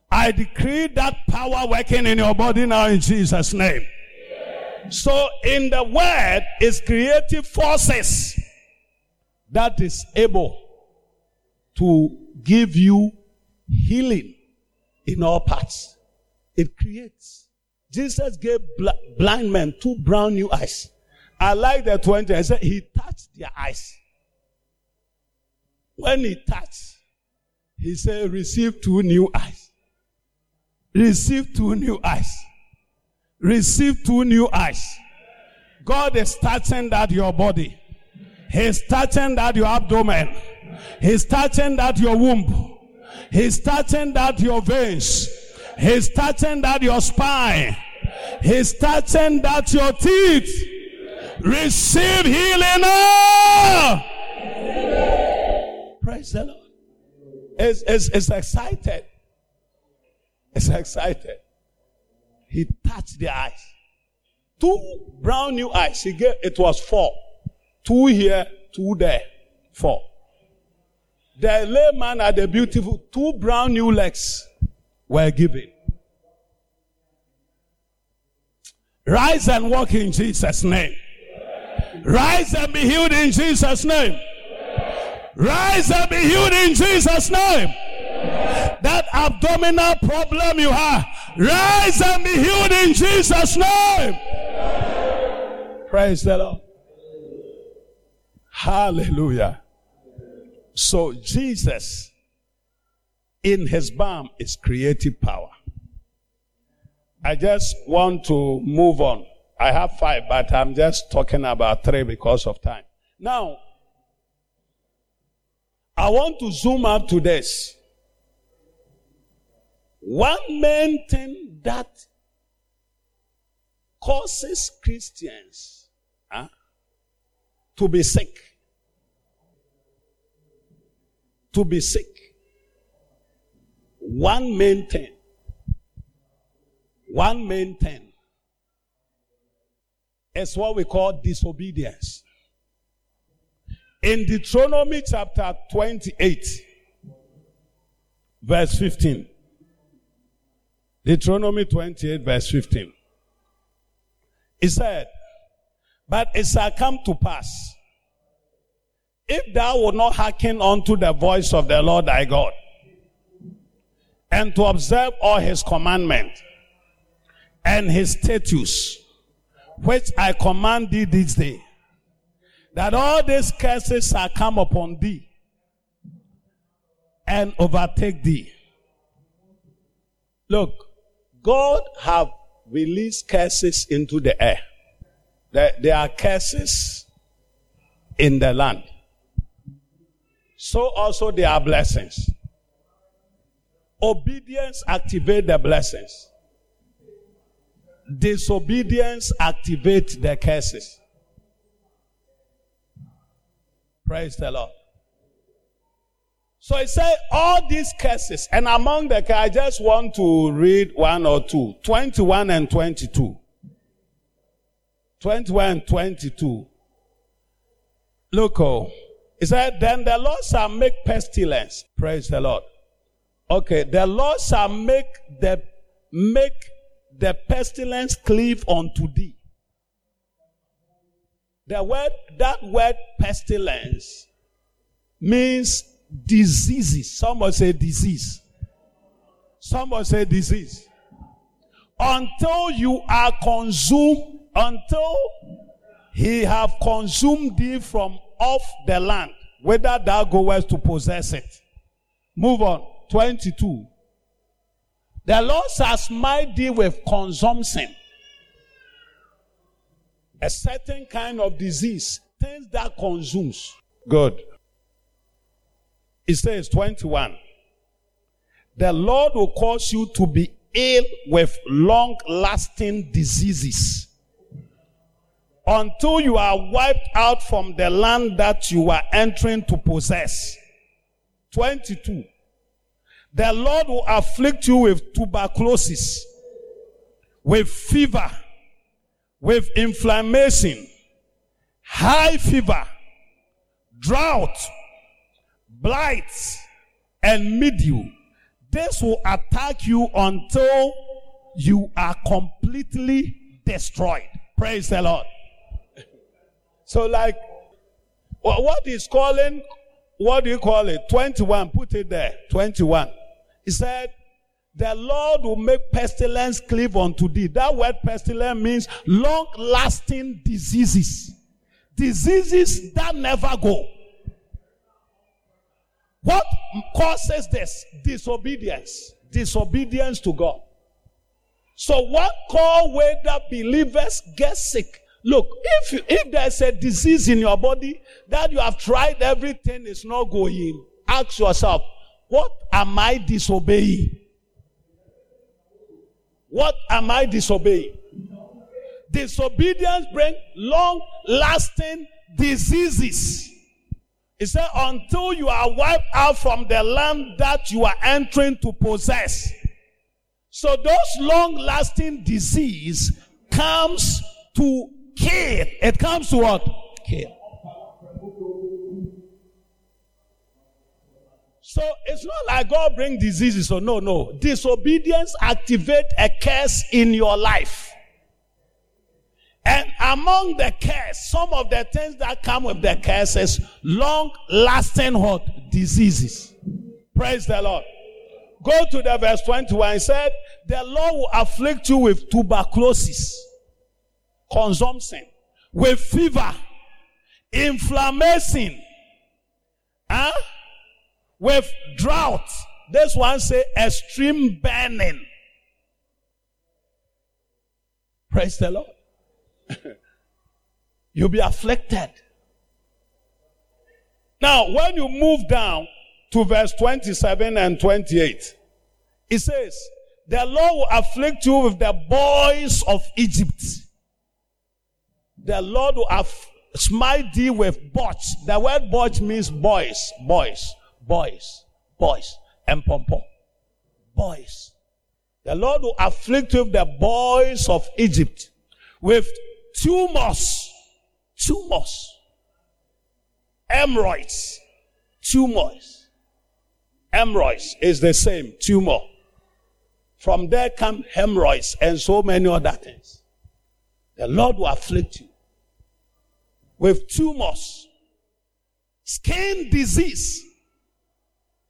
I decree that power working in your body now in Jesus' name. So in the word is creative forces that is able to give you healing in all parts. It creates. Jesus gave bl- blind men two brown new eyes. I like the 20. I said he touched their eyes. When he touched, he said, receive two new eyes. Receive two new eyes receive two new eyes. God is touching that your body. He's touching that your abdomen. He's touching that your womb. He's touching that your veins. He's touching that your spine. He's touching that your teeth. Receive healing. Praise the Lord. It's, it's, it's excited. It's excited. He touched the eyes. Two brown new eyes. He gave, it was four. Two here, two there. Four. The layman had the beautiful two brown new legs were given. Rise and walk in Jesus' name. Rise and be healed in Jesus' name. Rise and be healed in Jesus' name. That abdominal problem you have, rise and be healed in Jesus' name. Praise the Lord. Hallelujah. So Jesus in his balm is creative power. I just want to move on. I have five, but I'm just talking about three because of time. Now, I want to zoom up to this. One main thing that causes Christians huh, to be sick, to be sick, one main thing, one main thing is what we call disobedience. In Deuteronomy chapter 28, verse 15. Deuteronomy 28, verse 15. He said, But it shall come to pass, if thou wilt not hearken unto the voice of the Lord thy God, and to observe all his commandment and his statutes, which I command thee this day, that all these curses shall come upon thee and overtake thee. Look, God have released curses into the air. There, there are curses in the land. So also there are blessings. Obedience activate the blessings. Disobedience activate the curses. Praise the Lord. So I said, all these curses, and among the I just want to read one or two. 21 and 22. 21 and 22. Look, oh, he said, then the Lord shall make pestilence. Praise the Lord. Okay, the Lord shall make the make the pestilence cleave unto thee. The word, that word pestilence means diseases. Someone say disease. Someone say disease. Until you are consumed, until he have consumed thee from off the land, whether thou goest to possess it. Move on. 22. The Lord shall smite thee with consumption. A certain kind of disease, things that consumes. Good. It says 21. The Lord will cause you to be ill with long lasting diseases until you are wiped out from the land that you are entering to possess. 22. The Lord will afflict you with tuberculosis, with fever, with inflammation, high fever, drought, blight, and mildew. This will attack you until you are completely destroyed. Praise the Lord. So, like, what is calling, what do you call it? 21. Put it there. 21. He said, the Lord will make pestilence cleave unto thee. That word pestilence means long lasting diseases. Diseases that never go. What causes this? Disobedience. Disobedience to God. So what call whether believers get sick? Look, if you, if there's a disease in your body that you have tried everything is not going, ask yourself, what am I disobeying? What am I disobeying? Disobedience brings long lasting diseases. He said, until you are wiped out from the land that you are entering to possess. So those long lasting disease comes to kill. It comes to what? Kill. So it's not like God bring diseases. So no, no. Disobedience activate a curse in your life. And among the curse, some of the things that come with the curses, long lasting what? Diseases. Praise the Lord. Go to the verse 21. He said, the Lord will afflict you with tuberculosis, consumption, with fever, inflammation, huh? with drought. This one say extreme burning. Praise the Lord. [coughs] You'll be afflicted. Now, when you move down to verse 27 and 28, it says, The Lord will afflict you with the boys of Egypt. The Lord will aff- smite thee with botch. The word botch means boys, boys, boys, boys, and pom pom. Boys. The Lord will afflict you with the boys of Egypt with tumors, tumors, hemorrhoids, tumors. Hemorrhoids is the same tumor. From there come hemorrhoids and so many other things. The Lord will afflict you with tumors, skin disease.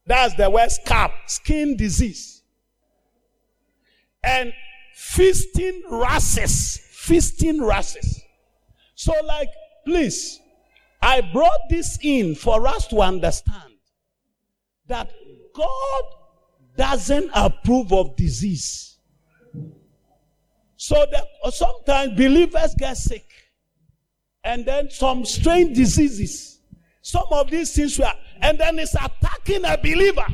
That's the word scab, skin disease. And feasting rashes, feasting rashes. So, like, please, I brought this in for us to understand that God doesn't approve of disease. So that sometimes believers get sick. And then some strange diseases. Some of these things were, and then it's attacking a believer.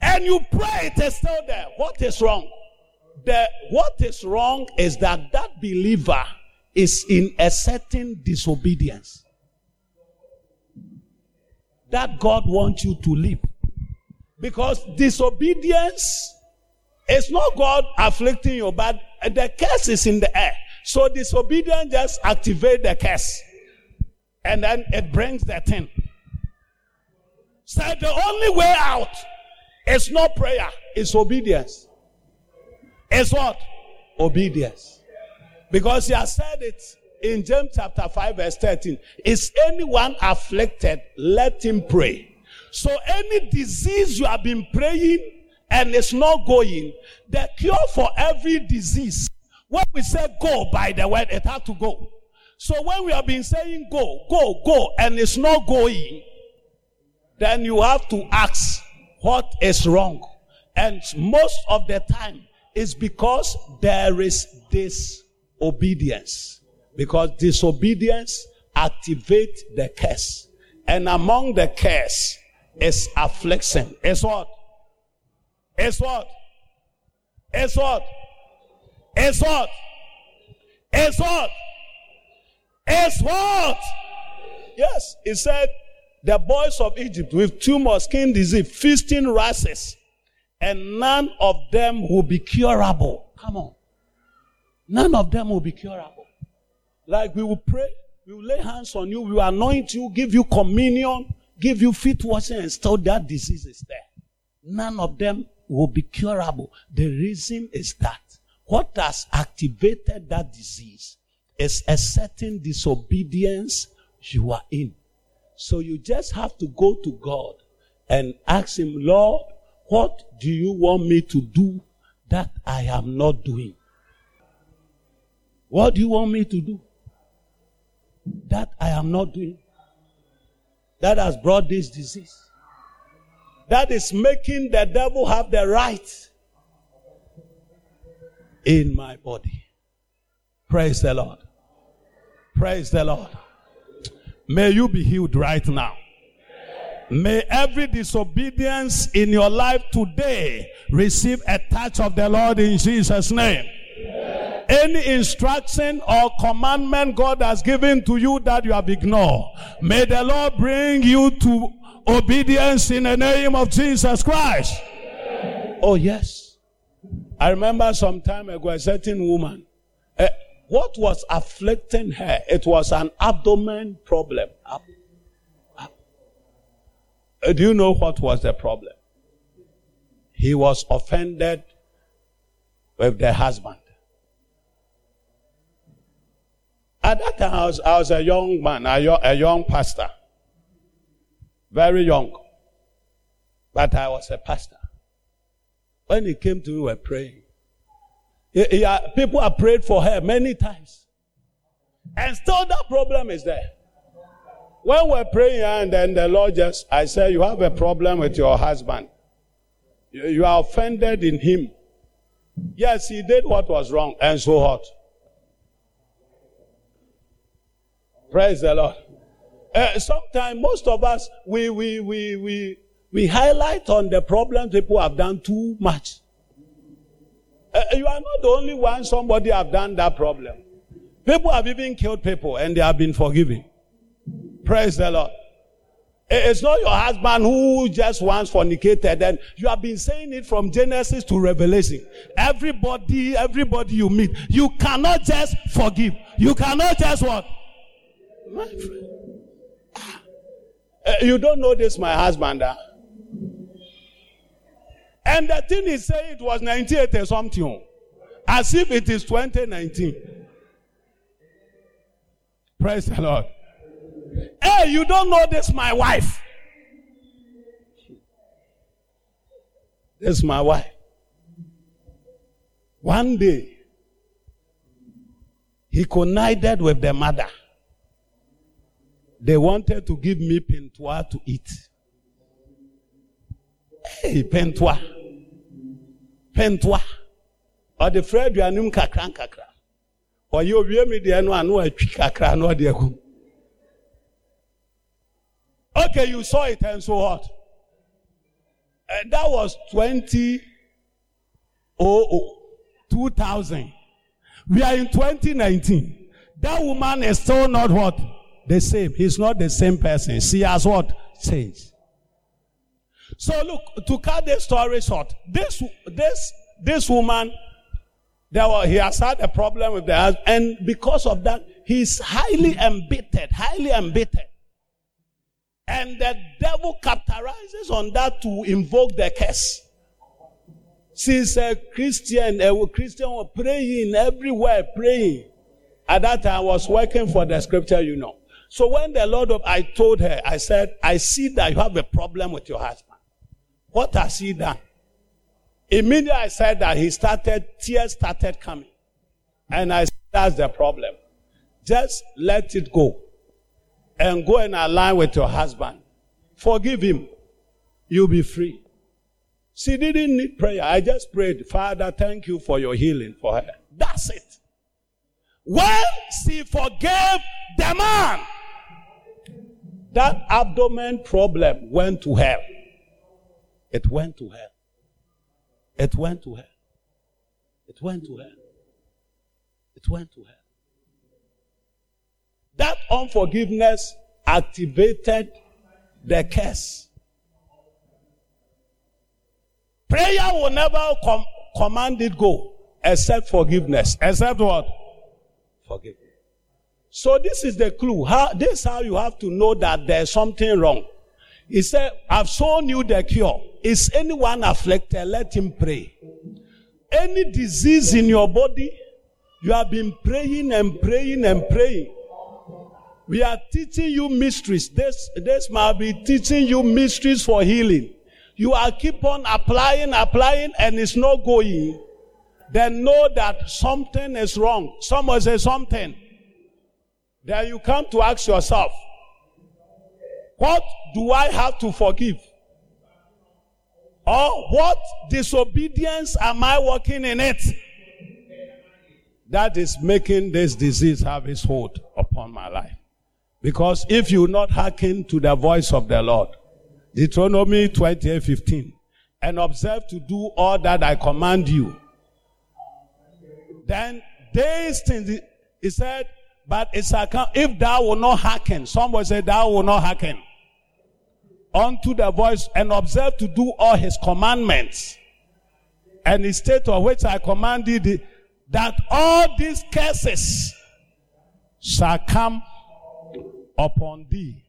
And you pray, it is still there. What is wrong? The, what is wrong is that that believer is in a certain disobedience that God wants you to live. Because disobedience is not God afflicting you, but the curse is in the air. So disobedience just activate the curse. And then it brings the thing. So the only way out is not prayer, it's obedience. It's what? Obedience. Because he has said it in James chapter 5 verse 13, is anyone afflicted, let him pray. So any disease you have been praying and it's not going, the cure for every disease, when we say go by the word, it has to go. So when we have been saying go, go, go, and it's not going, then you have to ask what is wrong. And most of the time, it's because there is disobedience. Because disobedience activates the curse. And among the curse is affliction. It's what? It's what? It's what? It's what? It's what? It's what? Yes, he said the boys of Egypt with tumor, skin disease, feasting rashes, and none of them will be curable. Come on. None of them will be curable. Like we will pray, we will lay hands on you, we will anoint you, give you communion, give you feet washing, and still that disease is there. None of them will be curable. The reason is that what has activated that disease is a certain disobedience you are in. So you just have to go to God and ask Him, Lord, what do you want me to do that I am not doing? What do you want me to do that I am not doing? That has brought this disease. That is making the devil have the right in my body. Praise the Lord. Praise the Lord. May you be healed right now. May every disobedience in your life today receive a touch of the Lord in Jesus' name. Any instruction or commandment God has given to you that you have ignored, may the Lord bring you to obedience in the name of Jesus Christ. Oh, yes. I remember some time ago a certain woman. Uh, what was afflicting her? It was an abdomen problem. Uh, do you know what was the problem? He was offended with the husband. At that time, I was, I was a young man, a, a young pastor. Very young. But I was a pastor. When he came to me, we were praying. He, he, uh, people have prayed for her many times. And still that problem is there. When we're praying and then the Lord just, I said, you have a problem with your husband. You, you are offended in him. Yes, he did what was wrong and so what? Praise the Lord. Uh, sometimes most of us, we, we, we, we, we highlight on the problems people have done too much. Uh, you are not the only one somebody have done that problem. People have even killed people and they have been forgiven. Praise the Lord. It's not your husband who just once fornicated and you have been saying it from Genesis to Revelation. Everybody, everybody you meet, you cannot just forgive. You cannot just what? My friend. Uh, you don't know this, my husband. Huh? And the thing is saying it was 98 or something. As if it is 2019. Praise the Lord. Hey, you don't know this, my wife. This is my wife. One day, he connived with the mother. They wanted to give me pentua to eat. Hey, pentua. Pentua. Or the Fred Yanum kakran kakra. Or you me the ano ano atwi kakra no agu. Okay, you saw it and so what? And that was 20 oh, 2000. We are in 2019. That woman is still not what? the same. He's not the same person. She has what? Changed. So look, to cut the story short, this this this woman, there was, he has had a problem with the husband, and because of that, he's highly embittered, highly embittered. And the devil capitalizes on that to invoke the curse. Since a Christian, a Christian was praying everywhere, praying. At that time, I was working for the scripture, you know. So when the Lord of, I told her, I said, I see that you have a problem with your husband. What has he done? Immediately I said that he started, tears started coming. And I said, that's the problem. Just let it go. And go and align with your husband. Forgive him. You'll be free. She didn't need prayer. I just prayed, Father, thank you for your healing for her. That's it. When she forgave the man, that abdomen problem went to hell. It went to hell. It went to hell. It went to hell. It went to hell. That unforgiveness activated the curse. Prayer will never com- command it go except forgiveness. Except what? Forgive. So this is the clue. How, this is how you have to know that there's something wrong. He said, I've shown you the cure. Is anyone afflicted? Let him pray. Any disease in your body, you have been praying and praying and praying. We are teaching you mysteries. This, this might be teaching you mysteries for healing you are keep on applying, applying, and it's not going, then know that something is wrong. Someone say something. Then you come to ask yourself, what do I have to forgive? Or what disobedience am I working in it? That is making this disease have its hold upon my life. Because if you not hearken to the voice of the Lord, Deuteronomy 28 15. And observe to do all that I command you. Then these things, he said, but it's a, if thou will not hearken, somebody said, thou will not hearken unto the voice and observe to do all his commandments and his state of which I commanded that all these curses shall come upon thee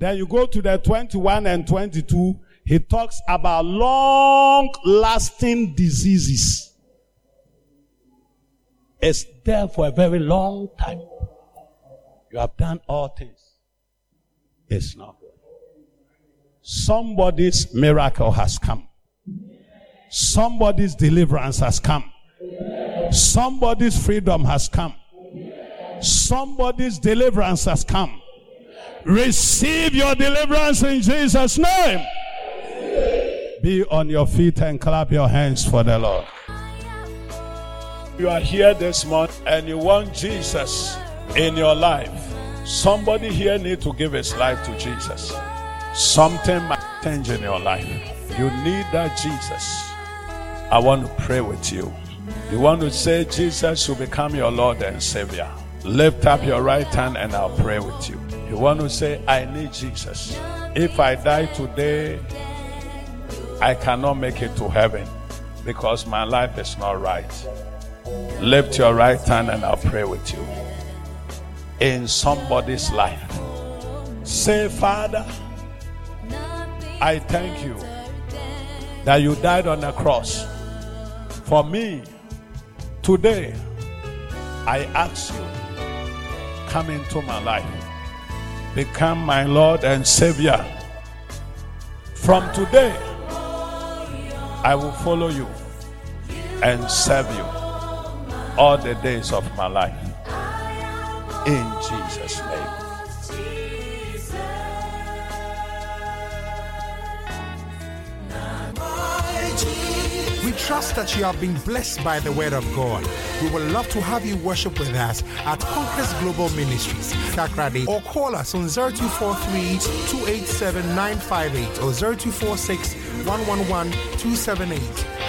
then you go to the 21 and 22, he talks about long lasting diseases. It's there for a very long time. You have done all things. It's not. Somebody's miracle has come. Somebody's deliverance has come. Somebody's freedom has come. Somebody's deliverance has come. Receive your deliverance in Jesus' name. Be on your feet and clap your hands for the Lord. You are here this month and you want Jesus in your life. Somebody here need to give his life to Jesus. Something might change in your life. You need that Jesus. I want to pray with you. You want to say Jesus will become your Lord and Savior. Lift up your right hand and I'll pray with you. You want to say, I need Jesus. If I die today, I cannot make it to heaven because my life is not right. Lift your right hand and I'll pray with you. In somebody's life, say, Father, I thank you that you died on the cross for me. Today, I ask you, come into my life become my Lord and Savior. From today, I will follow you and serve you all the days of my life. In Jesus' name. We trust that you have been blessed by the word of God. We would love to have you worship with us at Conquest Global Ministries, Takoradi, or call us on 0243 287 958 or 0246 111 278.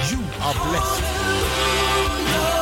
You are blessed.